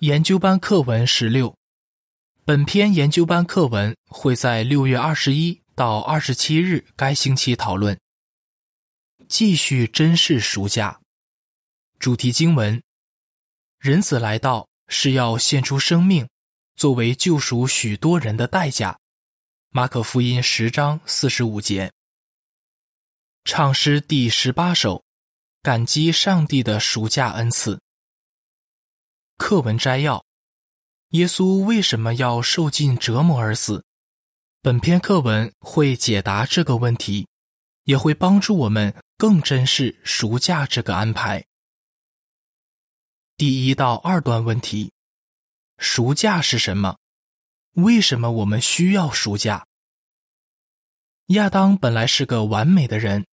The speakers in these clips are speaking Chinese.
研究班课文十六，本篇研究班课文会在六月二十一到二十七日该星期讨论。继续珍视暑假，主题经文：人子来到是要献出生命，作为救赎许多人的代价。马可福音十章四十五节。唱诗第十八首，感激上帝的暑假恩赐。课文摘要：耶稣为什么要受尽折磨而死？本篇课文会解答这个问题，也会帮助我们更珍视赎价这个安排。第一到二段问题：赎价是什么？为什么我们需要赎价？亚当本来是个完美的人，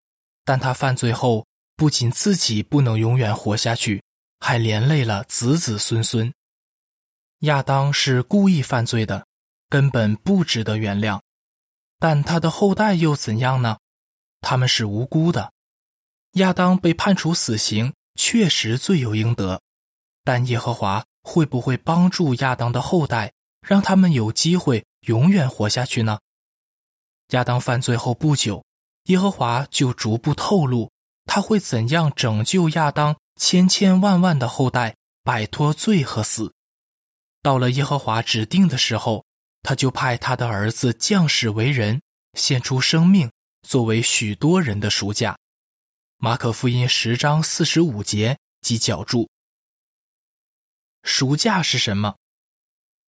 但他犯罪后，不仅自己不能永远活下去。还连累了子子孙孙。亚当是故意犯罪的，根本不值得原谅。但他的后代又怎样呢？他们是无辜的。亚当被判处死刑，确实罪有应得。但耶和华会不会帮助亚当的后代，让他们有机会永远活下去呢？亚当犯罪后不久，耶和华就逐步透露他会怎样拯救亚当。千千万万的后代摆脱罪和死，到了耶和华指定的时候，他就派他的儿子降世为人，献出生命作为许多人的赎价。马可福音十章四十五节及脚注。赎价是什么？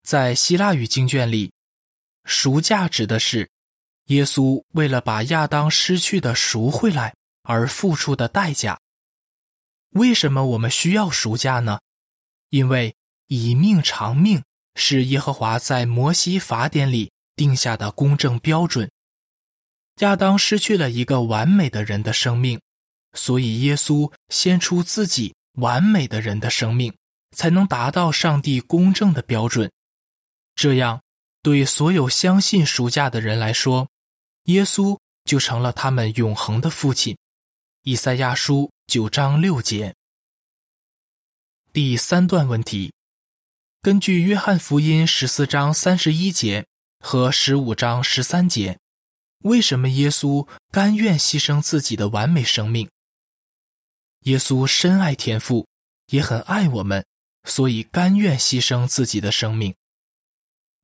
在希腊语经卷里，赎价指的是耶稣为了把亚当失去的赎回来而付出的代价。为什么我们需要赎价呢？因为以命偿命是耶和华在摩西法典里定下的公正标准。亚当失去了一个完美的人的生命，所以耶稣献出自己完美的人的生命，才能达到上帝公正的标准。这样，对所有相信赎价的人来说，耶稣就成了他们永恒的父亲。以赛亚书。九章六节，第三段问题：根据约翰福音十四章三十一节和十五章十三节，为什么耶稣甘愿牺牲自己的完美生命？耶稣深爱天父，也很爱我们，所以甘愿牺牲自己的生命。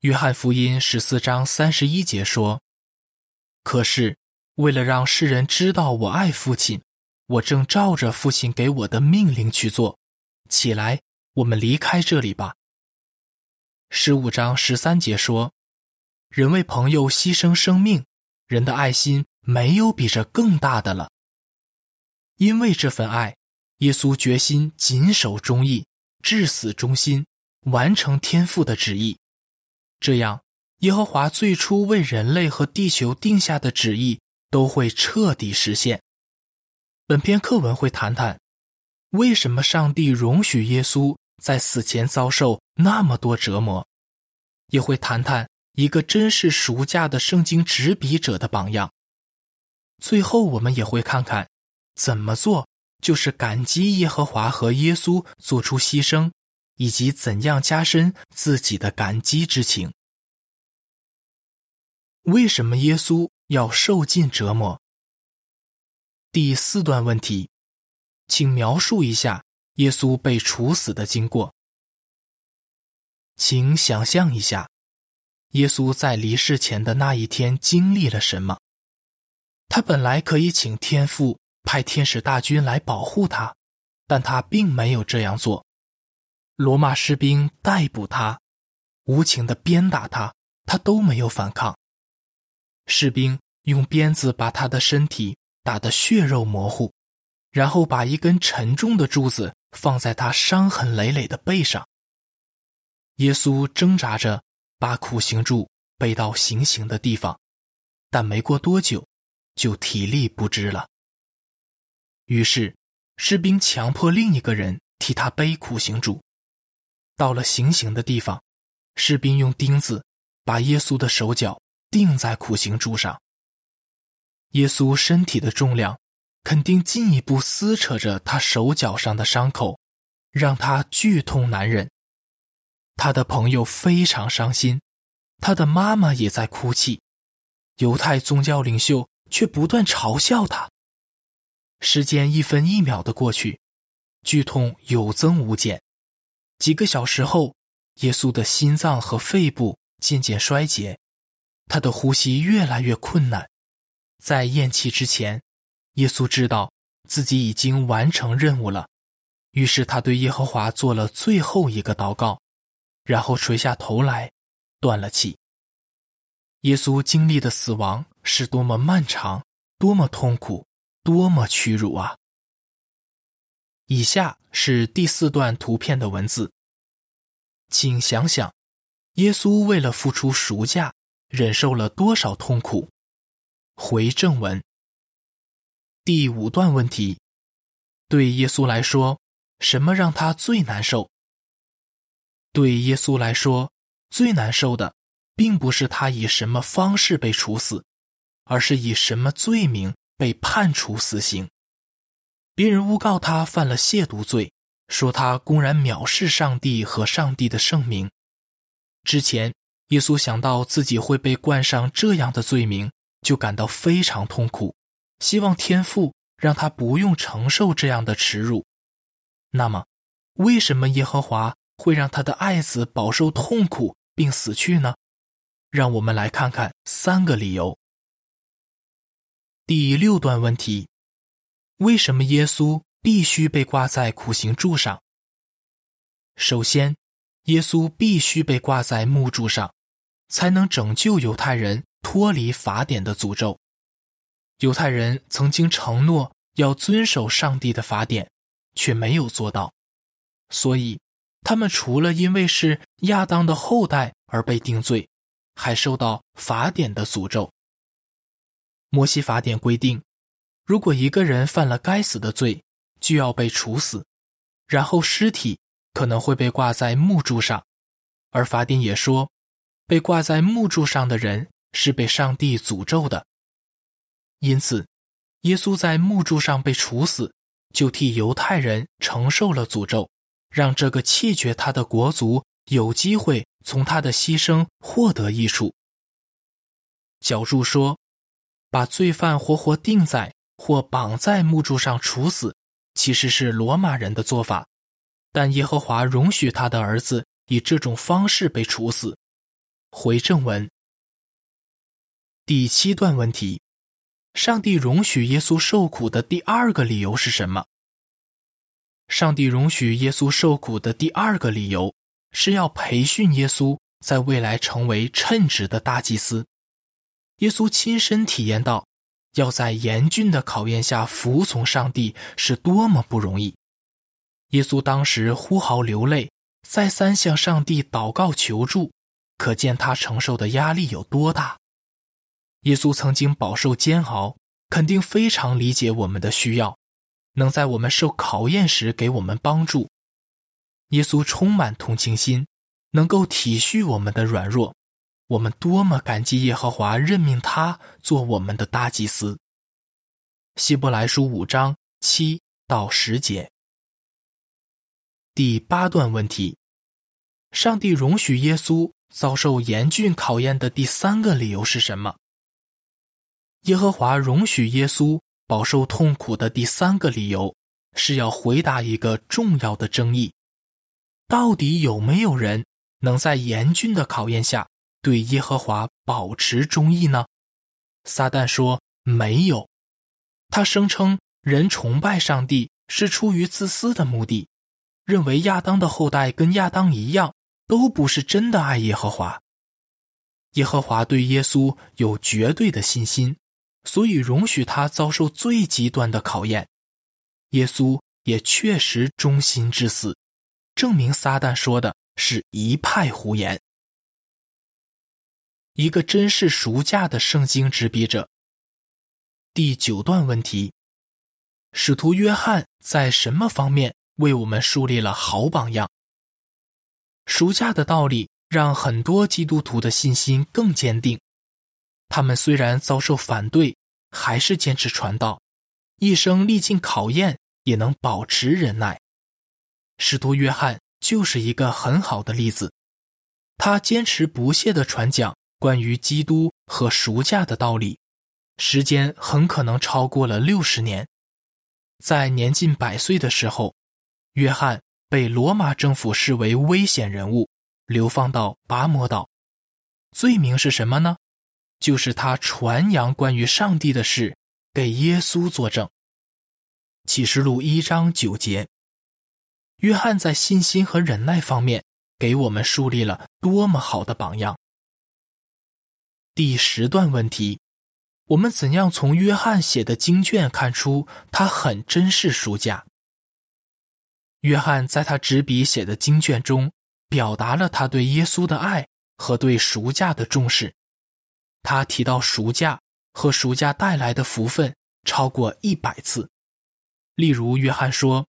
约翰福音十四章三十一节说：“可是为了让世人知道我爱父亲。”我正照着父亲给我的命令去做，起来，我们离开这里吧。十五章十三节说：“人为朋友牺牲生命，人的爱心没有比这更大的了。因为这份爱，耶稣决心谨守忠义，至死忠心，完成天父的旨意。这样，耶和华最初为人类和地球定下的旨意都会彻底实现。”本篇课文会谈谈，为什么上帝容许耶稣在死前遭受那么多折磨，也会谈谈一个真是赎价的圣经执笔者的榜样。最后，我们也会看看怎么做就是感激耶和华和耶稣做出牺牲，以及怎样加深自己的感激之情。为什么耶稣要受尽折磨？第四段问题，请描述一下耶稣被处死的经过。请想象一下，耶稣在离世前的那一天经历了什么？他本来可以请天父派天使大军来保护他，但他并没有这样做。罗马士兵逮捕他，无情的鞭打他，他都没有反抗。士兵用鞭子把他的身体。打得血肉模糊，然后把一根沉重的柱子放在他伤痕累累的背上。耶稣挣扎着把苦行柱背到行刑的地方，但没过多久就体力不支了。于是士兵强迫另一个人替他背苦行柱。到了行刑的地方，士兵用钉子把耶稣的手脚钉在苦行柱上。耶稣身体的重量，肯定进一步撕扯着他手脚上的伤口，让他剧痛难忍。他的朋友非常伤心，他的妈妈也在哭泣，犹太宗教领袖却不断嘲笑他。时间一分一秒的过去，剧痛有增无减。几个小时后，耶稣的心脏和肺部渐渐衰竭，他的呼吸越来越困难。在咽气之前，耶稣知道自己已经完成任务了，于是他对耶和华做了最后一个祷告，然后垂下头来，断了气。耶稣经历的死亡是多么漫长，多么痛苦。多么屈辱啊！以下是第四段图片的文字，请想想，耶稣为了付出赎价，忍受了多少痛苦？回正文。第五段问题：对耶稣来说，什么让他最难受？对耶稣来说，最难受的，并不是他以什么方式被处死，而是以什么罪名。被判处死刑，别人诬告他犯了亵渎罪，说他公然藐视上帝和上帝的圣名。之前，耶稣想到自己会被冠上这样的罪名，就感到非常痛苦，希望天父让他不用承受这样的耻辱。那么，为什么耶和华会让他的爱子饱受痛苦并死去呢？让我们来看看三个理由。第六段问题：为什么耶稣必须被挂在苦行柱上？首先，耶稣必须被挂在木柱上，才能拯救犹太人脱离法典的诅咒。犹太人曾经承诺要遵守上帝的法典，却没有做到，所以他们除了因为是亚当的后代而被定罪，还受到法典的诅咒。摩西法典规定，如果一个人犯了该死的罪，就要被处死，然后尸体可能会被挂在木柱上。而法典也说，被挂在木柱上的人是被上帝诅咒的。因此，耶稣在木柱上被处死，就替犹太人承受了诅咒，让这个弃绝他的国族有机会从他的牺牲获得益处。角柱说。把罪犯活活钉在或绑在木柱上处死，其实是罗马人的做法，但耶和华容许他的儿子以这种方式被处死。回正文。第七段问题：上帝容许耶稣受苦的第二个理由是什么？上帝容许耶稣受苦的第二个理由是要培训耶稣在未来成为称职的大祭司。耶稣亲身体验到，要在严峻的考验下服从上帝是多么不容易。耶稣当时呼号流泪，再三向上帝祷告求助，可见他承受的压力有多大。耶稣曾经饱受煎熬，肯定非常理解我们的需要，能在我们受考验时给我们帮助。耶稣充满同情心，能够体恤我们的软弱。我们多么感激耶和华任命他做我们的大祭司。希伯来书五章七到十节。第八段问题：上帝容许耶稣遭受严峻考验的第三个理由是什么？耶和华容许耶稣饱受痛苦的第三个理由是要回答一个重要的争议：到底有没有人能在严峻的考验下？对耶和华保持忠义呢？撒旦说没有，他声称人崇拜上帝是出于自私的目的，认为亚当的后代跟亚当一样，都不是真的爱耶和华。耶和华对耶稣有绝对的信心，所以容许他遭受最极端的考验。耶稣也确实忠心至死，证明撒旦说的是一派胡言。一个真是赎价的圣经执笔者。第九段问题：使徒约翰在什么方面为我们树立了好榜样？赎价的道理让很多基督徒的信心更坚定。他们虽然遭受反对，还是坚持传道，一生历尽考验，也能保持忍耐。使徒约翰就是一个很好的例子。他坚持不懈地传讲关于基督和赎价的道理，时间很可能超过了六十年。在年近百岁的时候，约翰被罗马政府视为危险人物，流放到拔摩岛。罪名是什么呢？就是他传扬关于上帝的事，给耶稣作证。启示录一章九节，约翰在信心和忍耐方面给我们树立了多么好的榜样。第十段问题：我们怎样从约翰写的经卷看出他很珍视书架？约翰在他执笔写的经卷中，表达了他对耶稣的爱和对赎价的重视。他提到赎价和赎价带来的福分超过一百次，例如，约翰说：“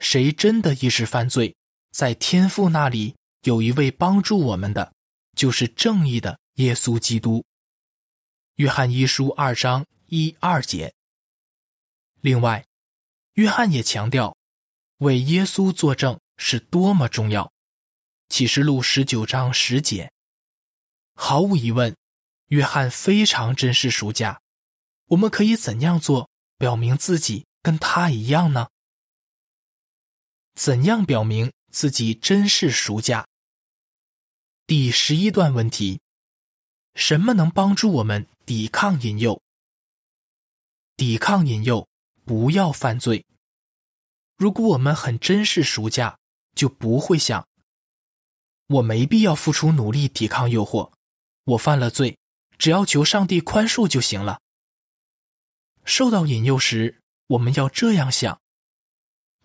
谁真的意识犯罪，在天父那里有一位帮助我们的，就是正义的耶稣基督。”约翰一书二章一二节。另外，约翰也强调，为耶稣作证是多么重要。启示录十九章十节。毫无疑问。约翰非常珍视暑假，我们可以怎样做，表明自己跟他一样呢？怎样表明自己珍视暑假？第十一段问题：什么能帮助我们抵抗引诱？抵抗引诱，不要犯罪。如果我们很珍视暑假，就不会想，我没必要付出努力抵抗诱惑，我犯了罪。只要求上帝宽恕就行了。受到引诱时，我们要这样想：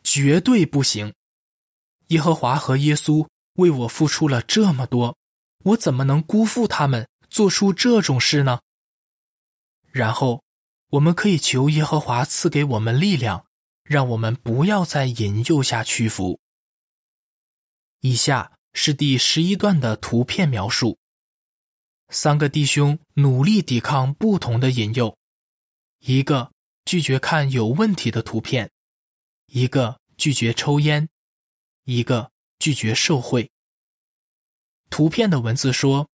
绝对不行！耶和华和耶稣为我付出了这么多，我怎么能辜负他们，做出这种事呢？然后，我们可以求耶和华赐给我们力量，让我们不要再引诱下屈服。以下是第十一段的图片描述。三个弟兄努力抵抗不同的引诱：一个拒绝看有问题的图片，一个拒绝抽烟，一个拒绝受贿。图片的文字说：“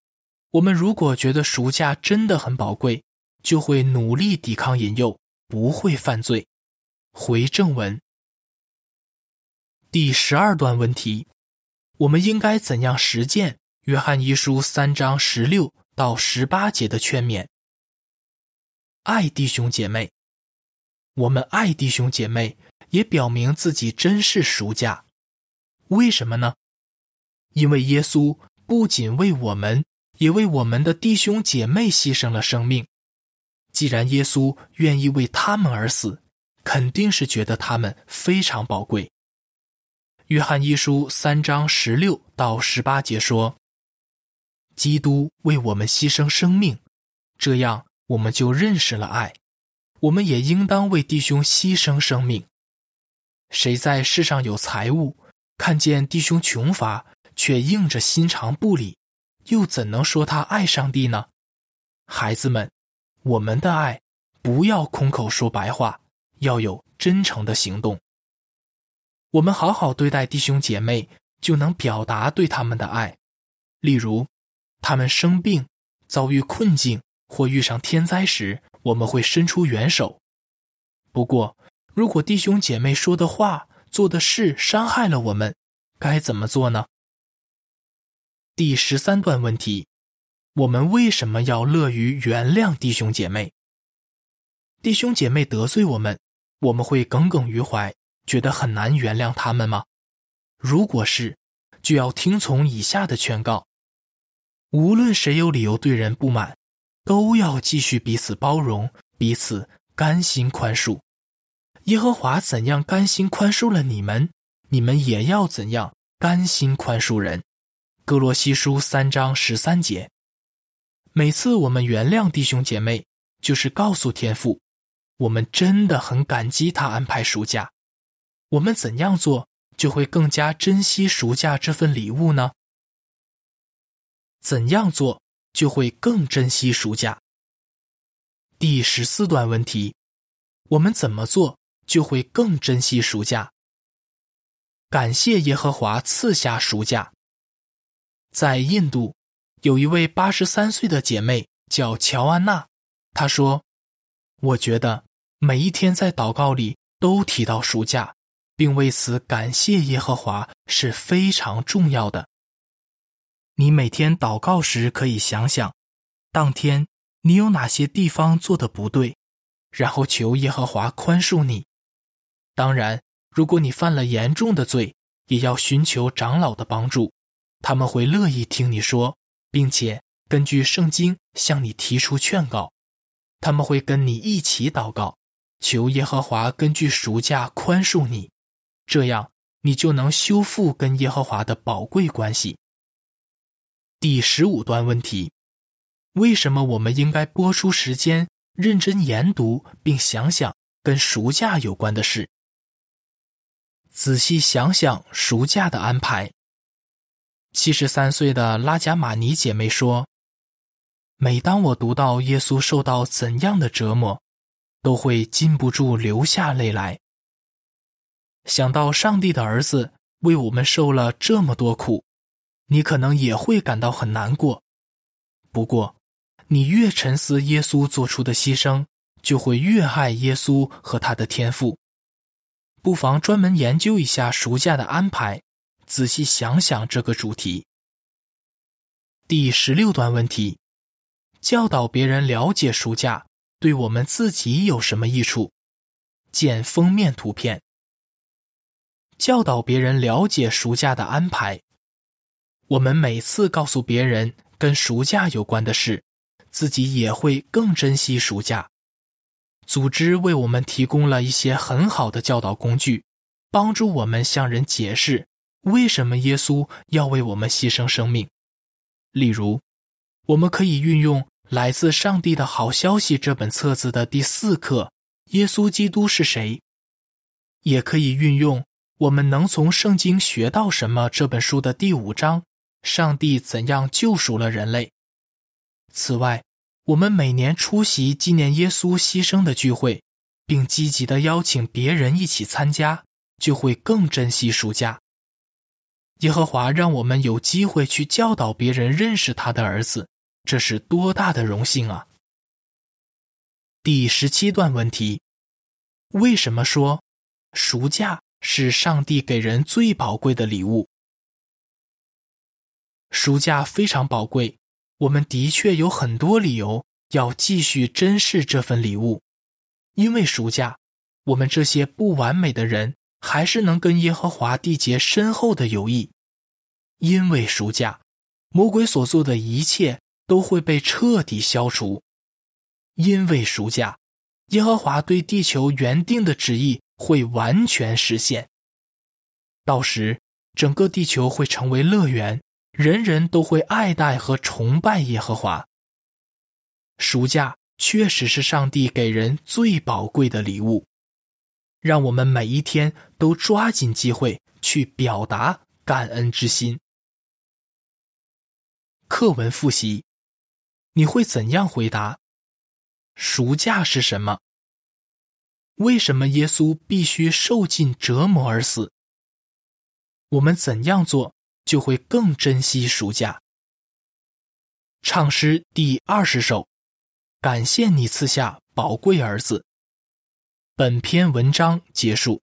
我们如果觉得赎价真的很宝贵，就会努力抵抗引诱，不会犯罪。”回正文。第十二段问题：我们应该怎样实践约翰一书三章十六？到十八节的劝勉，爱弟兄姐妹，我们爱弟兄姐妹，也表明自己真是赎价。为什么呢？因为耶稣不仅为我们，也为我们的弟兄姐妹牺牲了生命。既然耶稣愿意为他们而死，肯定是觉得他们非常宝贵。约翰一书三章十六到十八节说。基督为我们牺牲生命，这样我们就认识了爱。我们也应当为弟兄牺牲生命。谁在世上有财物，看见弟兄穷乏，却硬着心肠不理，又怎能说他爱上帝呢？孩子们，我们的爱不要空口说白话，要有真诚的行动。我们好好对待弟兄姐妹，就能表达对他们的爱。例如。他们生病、遭遇困境或遇上天灾时，我们会伸出援手。不过，如果弟兄姐妹说的话、做的事伤害了我们，该怎么做呢？第十三段问题：我们为什么要乐于原谅弟兄姐妹？弟兄姐妹得罪我们，我们会耿耿于怀，觉得很难原谅他们吗？如果是，就要听从以下的劝告。无论谁有理由对人不满，都要继续彼此包容，彼此甘心宽恕。耶和华怎样甘心宽恕了你们，你们也要怎样甘心宽恕人。哥罗西书三章十三节。每次我们原谅弟兄姐妹，就是告诉天父，我们真的很感激他安排暑假。我们怎样做，就会更加珍惜暑假这份礼物呢？怎样做就会更珍惜暑假？第十四段问题：我们怎么做就会更珍惜暑假？感谢耶和华赐下暑假。在印度，有一位八十三岁的姐妹叫乔安娜，她说：“我觉得每一天在祷告里都提到暑假，并为此感谢耶和华是非常重要的。你每天祷告时可以想想，当天你有哪些地方做的不对，然后求耶和华宽恕你。当然，如果你犯了严重的罪，也要寻求长老的帮助。”他们会乐意听你说，并且根据圣经向你提出劝告。他们会跟你一起祷告，求耶和华根据赎价宽恕你，这样你就能修复跟耶和华的宝贵关系。第十五段问题：为什么我们应该播出时间认真研读并想想跟暑假有关的事？仔细想想暑假的安排。七十三岁的拉贾马尼姐妹说：“每当我读到耶稣受到怎样的折磨，都会禁不住流下泪来。想到上帝的儿子为我们受了这么多苦，你可能也会感到很难过。不过，你越沉思耶稣做出的牺牲，就会越爱耶稣和他的天赋。不妨专门研究一下暑假的安排。”仔细想想这个主题。第十六段问题：教导别人了解暑假，对我们自己有什么益处？见封面图片。教导别人了解暑假的安排。我们每次告诉别人跟暑假有关的事，自己也会更珍惜暑假。组织为我们提供了一些很好的教导工具，帮助我们向人解释。为什么耶稣要为我们牺牲生命？例如，我们可以运用《来自上帝的好消息》这本册子的第四课“耶稣基督是谁”，也可以运用《我们能从圣经学到什么》这本书的第五章“上帝怎样救赎了人类”。此外，我们每年出席纪念耶稣牺牲的聚会，并积极的邀请别人一起参加，就会更珍惜暑假。耶和华让我们有机会去教导别人认识他的儿子，这是多大的荣幸啊！第十七段问题：为什么说暑假是上帝给人最宝贵的礼物？暑假非常宝贵，我们的确有很多理由要继续珍视这份礼物，因为暑假，我们这些不完美的人。还是能跟耶和华缔结深厚的友谊，因为暑假，魔鬼所做的一切都会被彻底消除；因为暑假，耶和华对地球原定的旨意会完全实现。到时，整个地球会成为乐园，人人都会爱戴和崇拜耶和华。暑假确实是上帝给人最宝贵的礼物。让我们每一天都抓紧机会去表达感恩之心。课文复习，你会怎样回答？暑假是什么？为什么耶稣必须受尽折磨而死？我们怎样做就会更珍惜暑假？唱诗第二十首，感谢你赐下宝贵儿子。本篇文章结束。